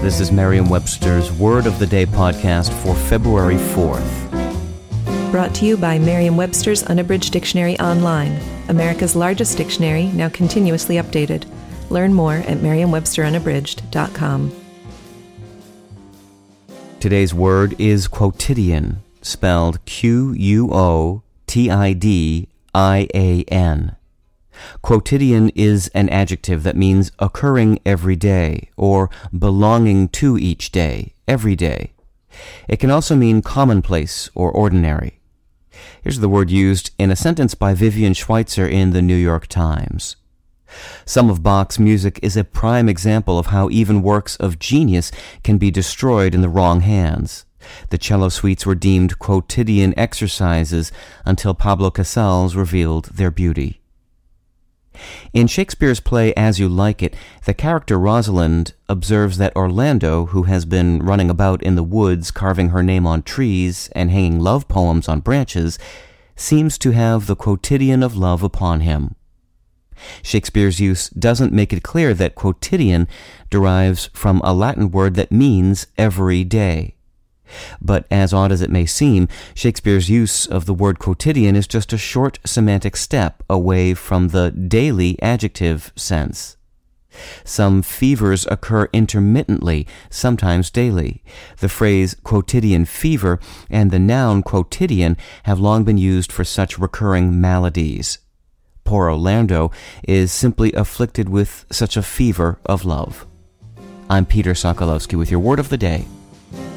This is Merriam-Webster's Word of the Day podcast for February 4th. Brought to you by Merriam Webster's Unabridged Dictionary Online, America's largest dictionary, now continuously updated. Learn more at merriam-websterunabridged.com. Today's word is quotidian, spelled Q U O T I D I A N. Quotidian is an adjective that means occurring every day or belonging to each day, every day. It can also mean commonplace or ordinary. Here's the word used in a sentence by Vivien Schweitzer in the New York Times. Some of Bach's music is a prime example of how even works of genius can be destroyed in the wrong hands. The cello suites were deemed quotidian exercises until Pablo Casals revealed their beauty. In Shakespeare's play As You Like It, the character Rosalind observes that Orlando, who has been running about in the woods carving her name on trees and hanging love poems on branches, seems to have the quotidian of love upon him. Shakespeare's use doesn't make it clear that quotidian derives from a Latin word that means every day. But as odd as it may seem, Shakespeare's use of the word quotidian is just a short semantic step away from the daily adjective sense. Some fevers occur intermittently, sometimes daily. The phrase quotidian fever and the noun quotidian have long been used for such recurring maladies. Poor Orlando is simply afflicted with such a fever of love. I'm Peter Sokolowski with your word of the day.